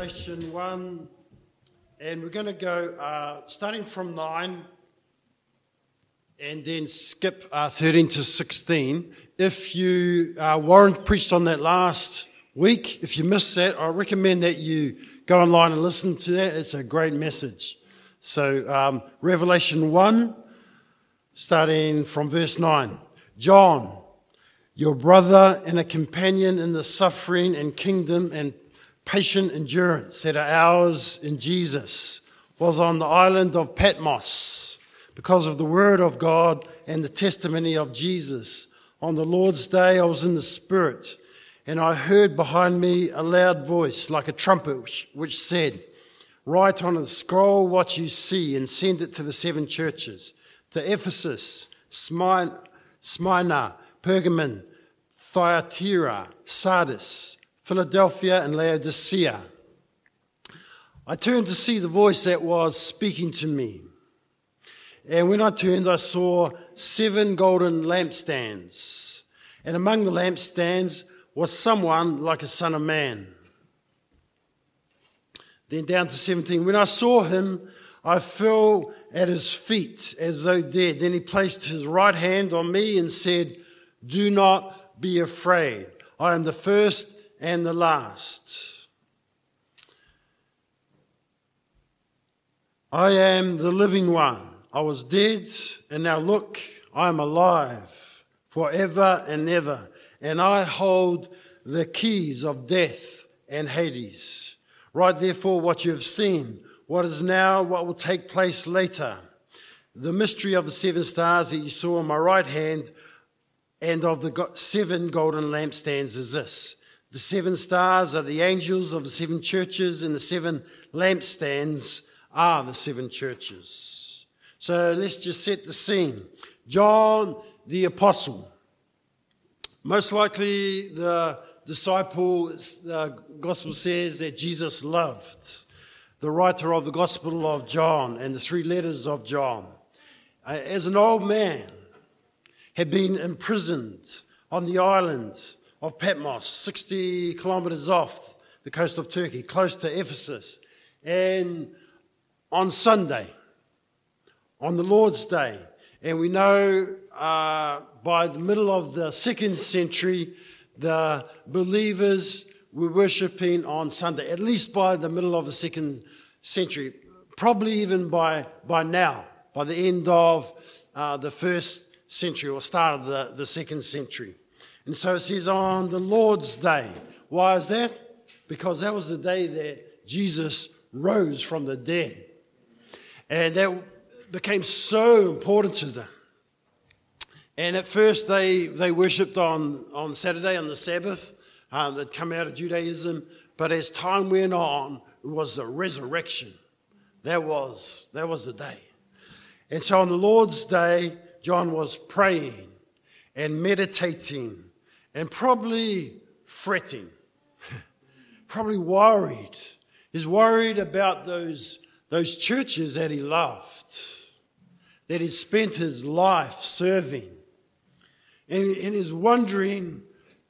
Revelation 1, and we're going to go uh, starting from 9 and then skip uh, 13 to 16. If you, uh, Warren preached on that last week, if you missed that, I recommend that you go online and listen to that. It's a great message. So, um, Revelation 1, starting from verse 9. John, your brother and a companion in the suffering and kingdom and patient endurance that are ours in Jesus, was on the island of Patmos because of the word of God and the testimony of Jesus. On the Lord's day, I was in the Spirit, and I heard behind me a loud voice like a trumpet, which, which said, Write on a scroll what you see and send it to the seven churches to Ephesus, Smyrna, Pergamon, Thyatira, Sardis, Philadelphia, and Laodicea. I turned to see the voice that was speaking to me. And when I turned, I saw seven golden lampstands. And among the lampstands was someone like a son of man. Then down to 17. When I saw him, I fell at his feet as though dead. Then he placed his right hand on me and said, Do not be afraid. I am the first and the last. I am the living one. I was dead, and now look, I am alive forever and ever, and I hold the keys of death and Hades. Write therefore what you have seen, what is now, what will take place later. The mystery of the seven stars that you saw on my right hand and of the seven golden lampstands is this. The seven stars are the angels of the seven churches, and the seven lampstands are the seven churches. So let's just set the scene. John the Apostle, most likely the disciple, the gospel says that Jesus loved, the writer of the Gospel of John and the three letters of John. Uh, as an old man, had been imprisoned on the island of Patmos, 60 kilometers off the coast of Turkey, close to Ephesus. And on Sunday, on the Lord's Day, and we know uh, by the middle of the second century, the believers were worshipping on Sunday, at least by the middle of the second century, probably even by, by now, by the end of uh, the first century or start of the, the second century. And so it says on the Lord's day. Why is that? Because that was the day that Jesus rose from the dead. And that became so important to them. And at first they, they worshipped on, on Saturday, on the Sabbath. Um, they'd come out of Judaism. But as time went on, it was the resurrection. That was, that was the day. And so on the Lord's day, John was praying and meditating and probably fretting, probably worried. He's worried about those, those churches that he loved, that he'd spent his life serving. And, and he's wondering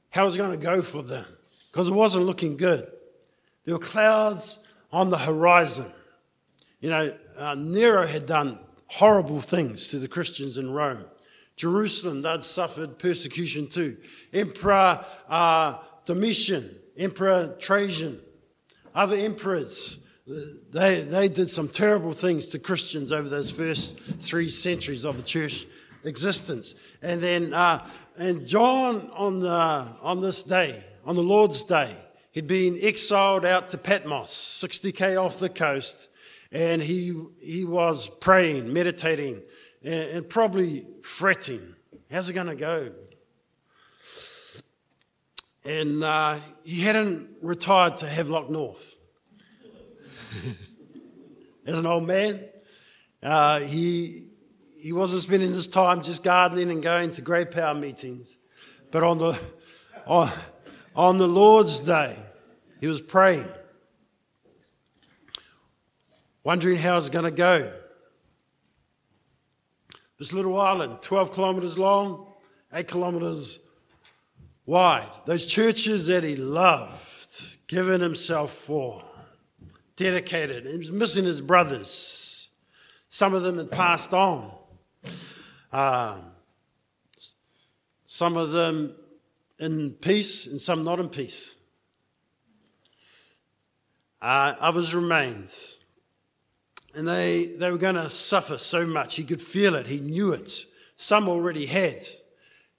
how it's going to go for them because it wasn't looking good. There were clouds on the horizon. You know, uh, Nero had done horrible things to the Christians in Rome. Jerusalem, they'd suffered persecution too. Emperor uh, Domitian, Emperor Trajan, other emperors, they, they did some terrible things to Christians over those first three centuries of the church existence. And then, uh, and John on, the, on this day, on the Lord's day, he'd been exiled out to Patmos, 60k off the coast, and he, he was praying, meditating, and, and probably fretting. How's it going to go? And uh, he hadn't retired to Havelock North. As an old man, uh, he, he wasn't spending his time just gardening and going to Grey Power meetings. But on the, on, on the Lord's day, he was praying, wondering how it's going to go. This little island, 12 kilometres long, 8 kilometres wide. Those churches that he loved, given himself for. dedicated. He was missing his brothers. Some of them had passed on. Uh, some of them in peace and some not in peace. Uh, others remained. And they, they were going to suffer so much. He could feel it, he knew it. Some already had.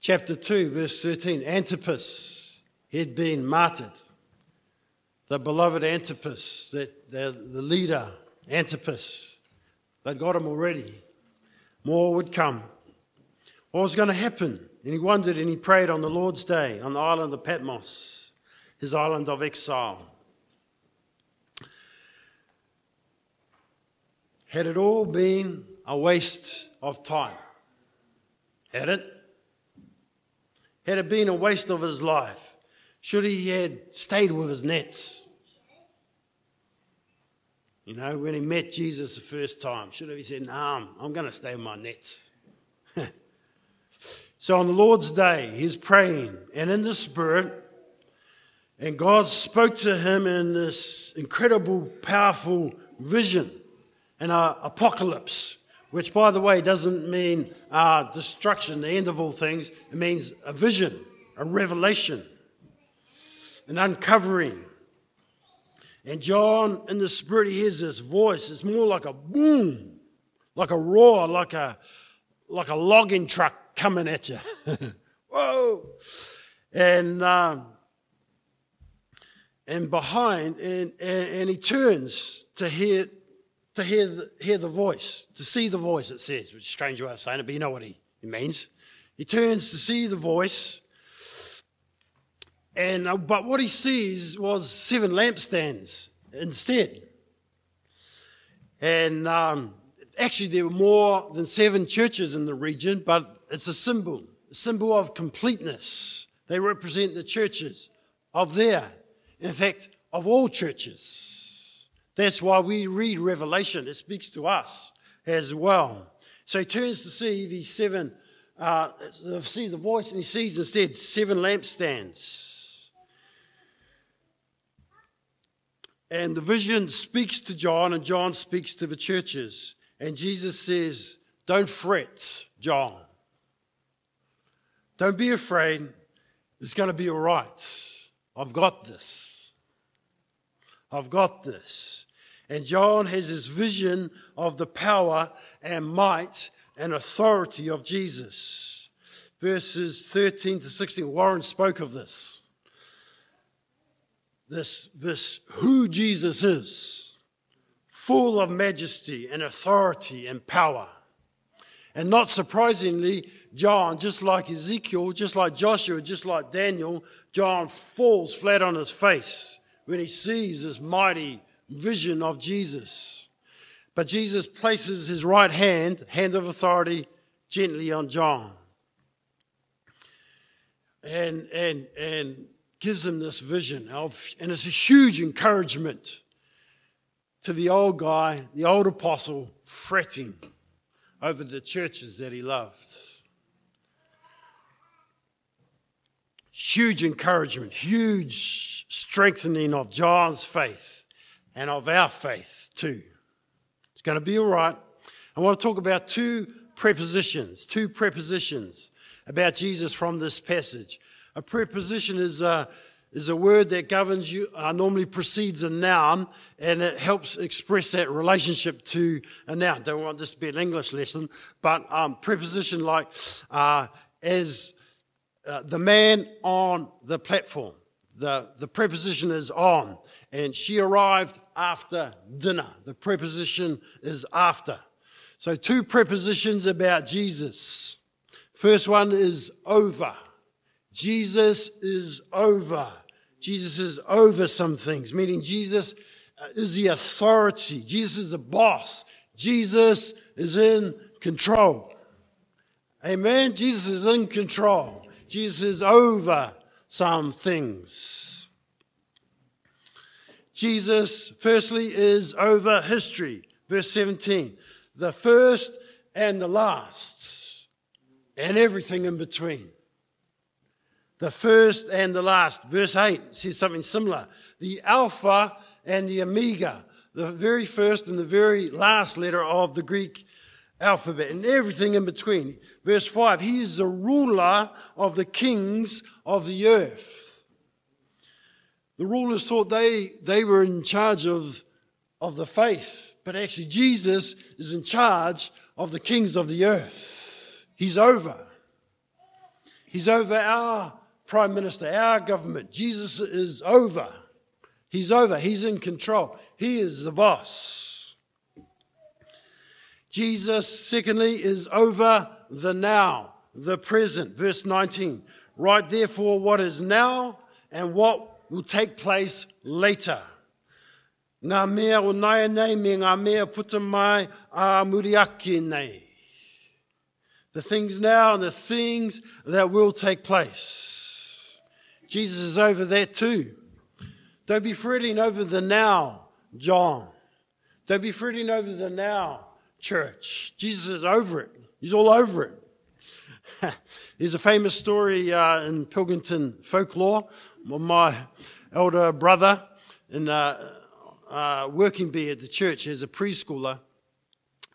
Chapter 2, verse 13 Antipas—he had been martyred. The beloved Antipas, that the, the leader, Antipas, they'd got him already. More would come. What was going to happen? And he wondered and he prayed on the Lord's day on the island of Patmos, his island of exile. Had it all been a waste of time? Had it? Had it been a waste of his life? Should he had stayed with his nets? You know, when he met Jesus the first time, should have he said, No, nah, I'm going to stay with my nets. so on the Lord's day, he's praying and in the Spirit, and God spoke to him in this incredible, powerful vision uh, apocalypse, which, by the way, doesn't mean uh, destruction, the end of all things. It means a vision, a revelation, an uncovering. And John, in the Spirit, he hears this voice. It's more like a boom, like a roar, like a, like a logging truck coming at you. Whoa! And, um, and behind, and, and, and he turns to hear to hear the, hear the voice, to see the voice, it says, which is strange way of saying it, but you know what he, he means. He turns to see the voice, and uh, but what he sees was seven lampstands instead. And um, actually, there were more than seven churches in the region, but it's a symbol, a symbol of completeness. They represent the churches of there, in fact, of all churches. That's why we read Revelation. It speaks to us as well. So he turns to see these seven, uh, sees the voice, and he sees instead seven lampstands. And the vision speaks to John, and John speaks to the churches. And Jesus says, Don't fret, John. Don't be afraid. It's going to be all right. I've got this. I've got this. And John has this vision of the power and might and authority of Jesus. Verses 13 to 16, Warren spoke of this. This, this who Jesus is, full of majesty and authority and power. And not surprisingly, John, just like Ezekiel, just like Joshua, just like Daniel, John falls flat on his face when he sees this mighty vision of Jesus. But Jesus places his right hand, hand of authority, gently on John. And, and, and gives him this vision of, and it's a huge encouragement to the old guy, the old apostle, fretting over the churches that he loved. Huge encouragement, huge strengthening of John's faith and of our faith too. It's going to be all right. I want to talk about two prepositions, two prepositions about Jesus from this passage. A preposition is a, is a word that governs you, uh, normally precedes a noun, and it helps express that relationship to a noun. Don't want this to be an English lesson, but um, preposition like uh, as uh, the man on the platform. The, the preposition is on and she arrived after dinner. The preposition is after. So, two prepositions about Jesus. First one is over. Jesus is over. Jesus is over some things, meaning Jesus uh, is the authority. Jesus is the boss. Jesus is in control. Amen. Jesus is in control. Jesus is over some things. Jesus, firstly, is over history. Verse 17. The first and the last, and everything in between. The first and the last. Verse 8 says something similar. The Alpha and the Omega, the very first and the very last letter of the Greek alphabet and everything in between. Verse 5 He is the ruler of the kings of the earth. The rulers thought they, they were in charge of, of the faith, but actually, Jesus is in charge of the kings of the earth. He's over. He's over our prime minister, our government. Jesus is over. He's over. He's in control. He is the boss. Jesus, secondly, is over the now, the present. Verse 19. Write therefore what is now and what will take place later. Ngā mea o nei me ngā mea puta mai a nei. The things now and the things that will take place. Jesus is over that too. Don't be fretting over the now, John. Don't be fretting over the now, church. Jesus is over it. He's all over it. There's a famous story uh, in Pilkinton folklore. My elder brother in uh, uh, working bee at the church as a preschooler,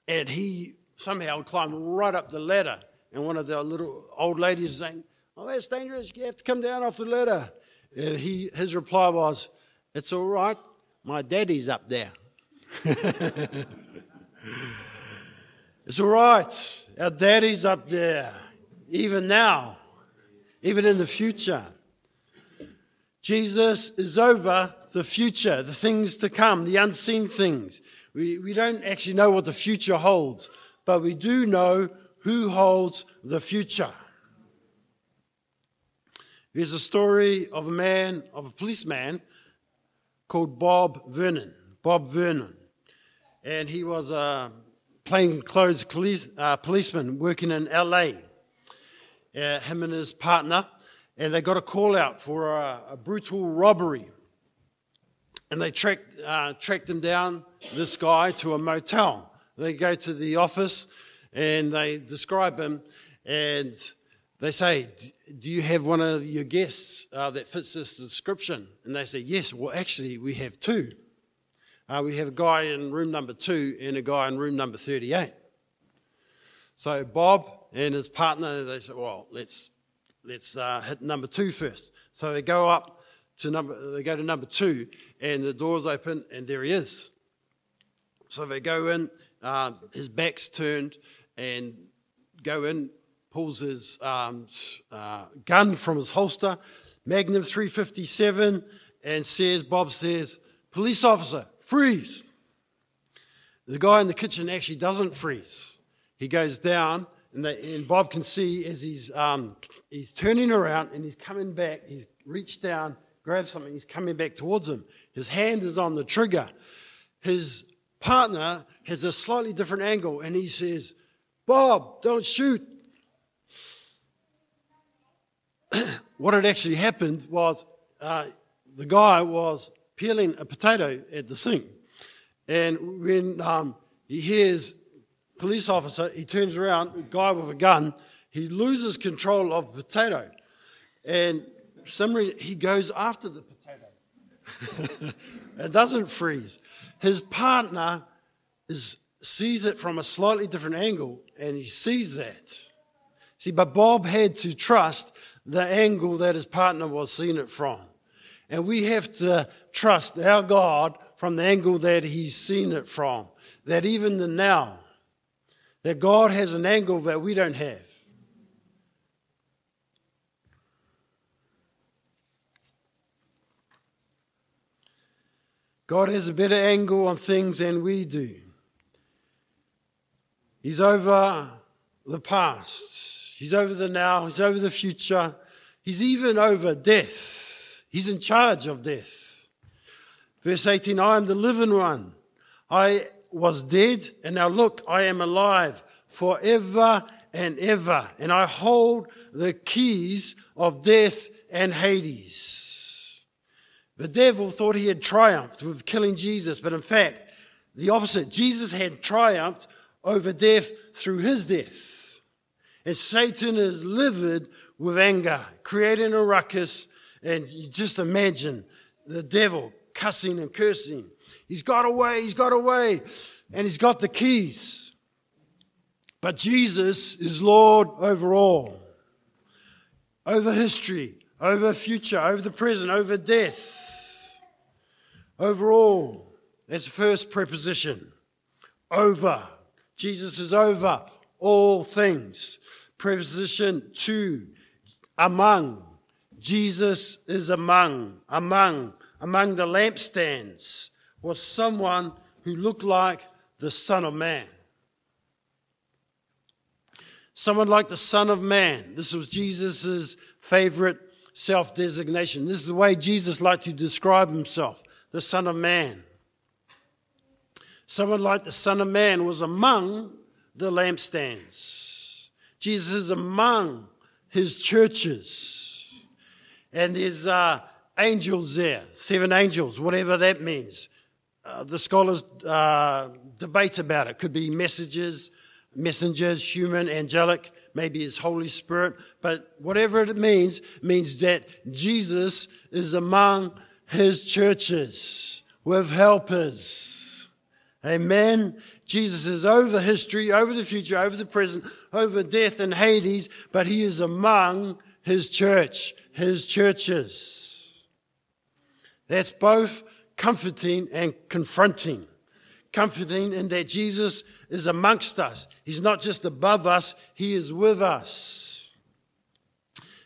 and he somehow climbed right up the ladder. And one of the little old ladies saying, "Oh, that's dangerous! You have to come down off the ladder." And he, his reply was, "It's all right. My daddy's up there." it's all right. Our daddy's up there, even now, even in the future. Jesus is over the future, the things to come, the unseen things. We, we don't actually know what the future holds, but we do know who holds the future. There's a story of a man, of a policeman called Bob Vernon. Bob Vernon. And he was a plainclothes police, uh, policeman working in LA. Uh, him and his partner. And they got a call out for a, a brutal robbery. And they tracked, uh, tracked him down, this guy, to a motel. They go to the office and they describe him and they say, Do you have one of your guests uh, that fits this description? And they say, Yes, well, actually, we have two. Uh, we have a guy in room number two and a guy in room number 38. So Bob and his partner, they say, Well, let's, let's uh, hit number two first. So they go up to number, they go to number two, and the door's open, and there he is. So they go in, uh, his back's turned, and go in, pulls his um, uh, gun from his holster, Magnum 357, and says, Bob says, police officer, freeze. The guy in the kitchen actually doesn't freeze. He goes down, and, they, and Bob can see as he's, um, he's turning around and he's coming back, he's reached down grabs something, he's coming back towards him. His hand is on the trigger. His partner has a slightly different angle and he says, Bob, don't shoot. what had actually happened was uh, the guy was peeling a potato at the sink. And when um, he hears police officer, he turns around, guy with a gun, he loses control of potato. And some reason, he goes after the potato. it doesn't freeze. His partner is, sees it from a slightly different angle, and he sees that. See, but Bob had to trust the angle that his partner was seeing it from. And we have to trust our God from the angle that he's seen it from. That even the now, that God has an angle that we don't have. God has a better angle on things than we do. He's over the past, He's over the now, He's over the future, He's even over death. He's in charge of death. Verse 18 I am the living one. I was dead, and now look, I am alive forever and ever, and I hold the keys of death and Hades. The devil thought he had triumphed with killing Jesus, but in fact, the opposite. Jesus had triumphed over death through his death. And Satan is livid with anger, creating a ruckus. And you just imagine the devil cussing and cursing. He's got away, he's got away, and he's got the keys. But Jesus is Lord over all, over history, over future, over the present, over death, over all. That's the first preposition. Over. Jesus is over all things. Preposition two, among. Jesus is among, among, among the lampstands was someone who looked like the Son of Man. Someone like the Son of Man. This was Jesus' favorite self designation. This is the way Jesus liked to describe himself the Son of Man. Someone like the Son of Man was among the lampstands. Jesus is among his churches. And there's uh, angels there, seven angels, whatever that means. Uh, the scholars uh, debate about it. Could be messages, messengers, human, angelic, maybe his Holy Spirit. But whatever it means, means that Jesus is among his churches with helpers. Amen. Jesus is over history, over the future, over the present, over death and Hades, but he is among his church, his churches. That's both comforting and confronting. Comforting in that Jesus is amongst us. He's not just above us, He is with us.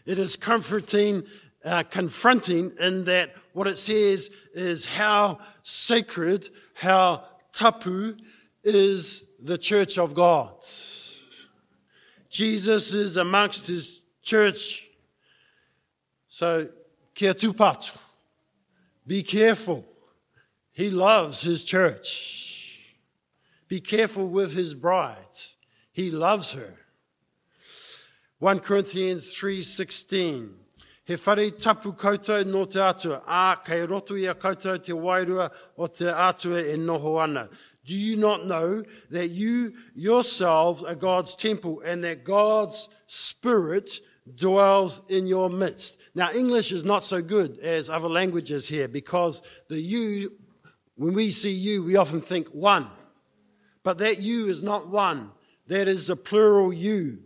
It is comforting, uh, confronting in that what it says is how sacred, how tapu is the church of God. Jesus is amongst his church. So, kia tupato. Be careful. He loves his church. Be careful with his bride. He loves her. 1 Corinthians 3:16 He whare tapu koutou no te atua, a kei roto ia koutou te wairua o te atua e noho ana. Do you not know that you yourselves are God's temple and that God's Spirit dwells in your midst? Now, English is not so good as other languages here because the you, when we see you, we often think one. But that you is not one. That is a plural you.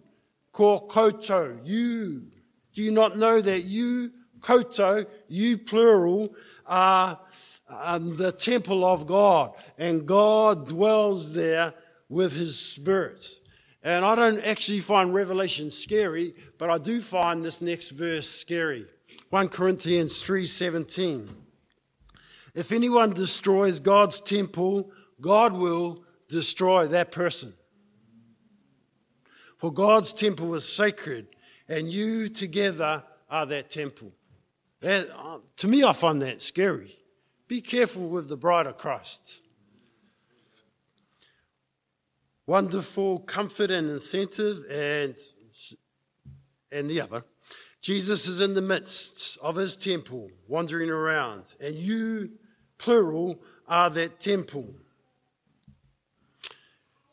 Ko koutou, you. Do you not know that you, koutou, you plural, are um, the temple of God, and God dwells there with his spirit. And I don't actually find Revelation scary, but I do find this next verse scary. 1 Corinthians 3:17. If anyone destroys God's temple, God will destroy that person. For God's temple is sacred, and you together are that temple. That, uh, to me, I find that scary. Be careful with the bride of Christ. Wonderful comfort and incentive, and, and the other. Jesus is in the midst of his temple, wandering around, and you, plural, are that temple.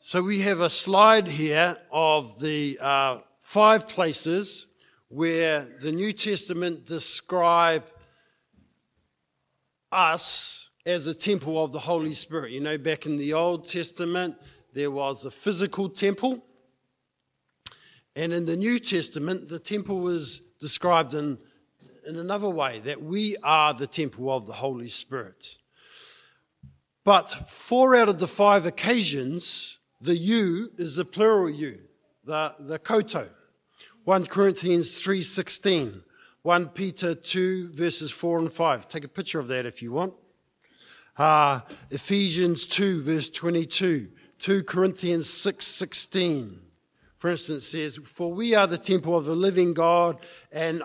So we have a slide here of the uh, five places where the New Testament describe us as a temple of the Holy Spirit. You know, back in the Old Testament, there was a physical temple. And in the New Testament, the temple was described in, in another way that we are the temple of the Holy Spirit. But four out of the five occasions, the you is the plural you, the, the koutou. 1 Corinthians 3.16. 1 Peter 2, verses 4 and 5. Take a picture of that if you want. Uh, Ephesians 2, verse 22. 2 Corinthians 6, 16. For instance, says, For we are the temple of the living God, and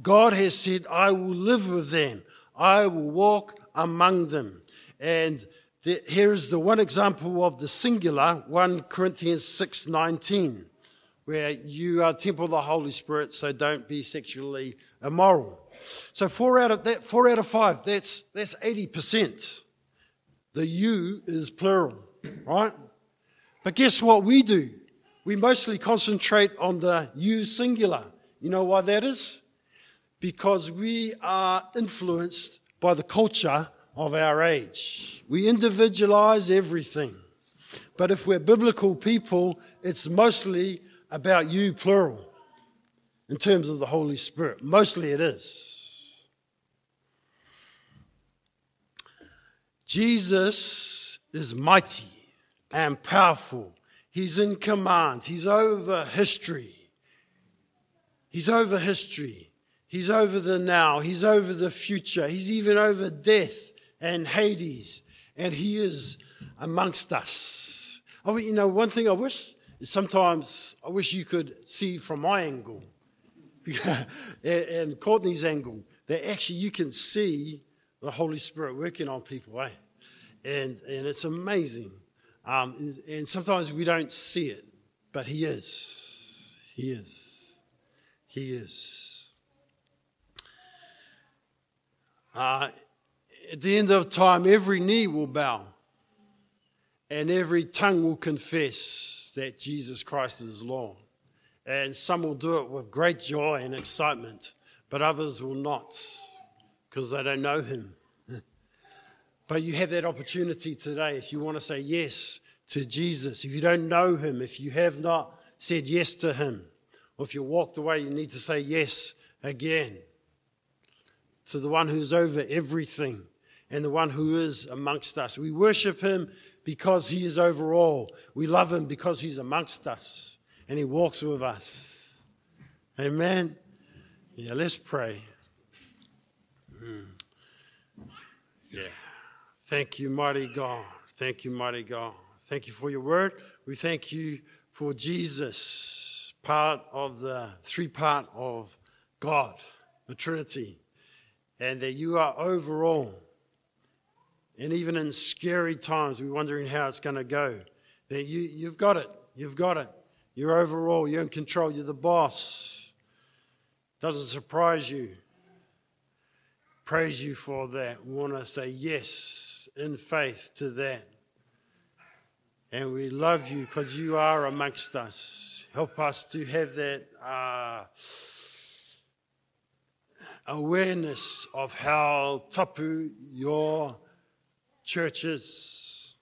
God has said, I will live with them, I will walk among them. And the, here's the one example of the singular, 1 Corinthians 6:19, where you are temple of the Holy Spirit, so don't be sexually immoral. So four out of that, four out of five, that's that's eighty percent. The you is plural, right? But guess what we do? We mostly concentrate on the you singular. You know why that is? Because we are influenced by the culture of our age. We individualize everything. But if we're biblical people, it's mostly about you, plural, in terms of the Holy Spirit. Mostly it is. Jesus is mighty and powerful. He's in command. He's over history. He's over history. He's over the now. He's over the future. He's even over death and Hades. And He is amongst us. Oh, you know, one thing I wish is sometimes I wish you could see from my angle and Courtney's angle that actually you can see the Holy Spirit working on people, eh? And, and it's amazing. Um, and sometimes we don't see it, but He is. He is. He is. Uh, at the end of time, every knee will bow and every tongue will confess that Jesus Christ is Lord. And some will do it with great joy and excitement, but others will not because they don't know Him. But you have that opportunity today if you want to say yes to Jesus. If you don't know him, if you have not said yes to him, or if you walked away, you need to say yes again to the one who's over everything and the one who is amongst us. We worship him because he is over all. We love him because he's amongst us and he walks with us. Amen. Yeah, let's pray. Mm. Yeah. Thank you, mighty God. Thank you, mighty God. Thank you for your word. We thank you for Jesus, part of the three part of God, the Trinity, and that you are overall. And even in scary times, we're wondering how it's going to go. That you, you've got it. You've got it. You're overall. You're in control. You're the boss. Doesn't surprise you. Praise you for that. We want to say yes in faith to that. And we love you because you are amongst us. Help us to have that uh, awareness of how tapu your church is.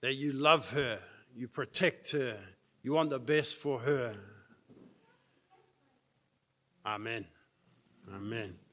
That you love her, you protect her, you want the best for her. Amen. Amen.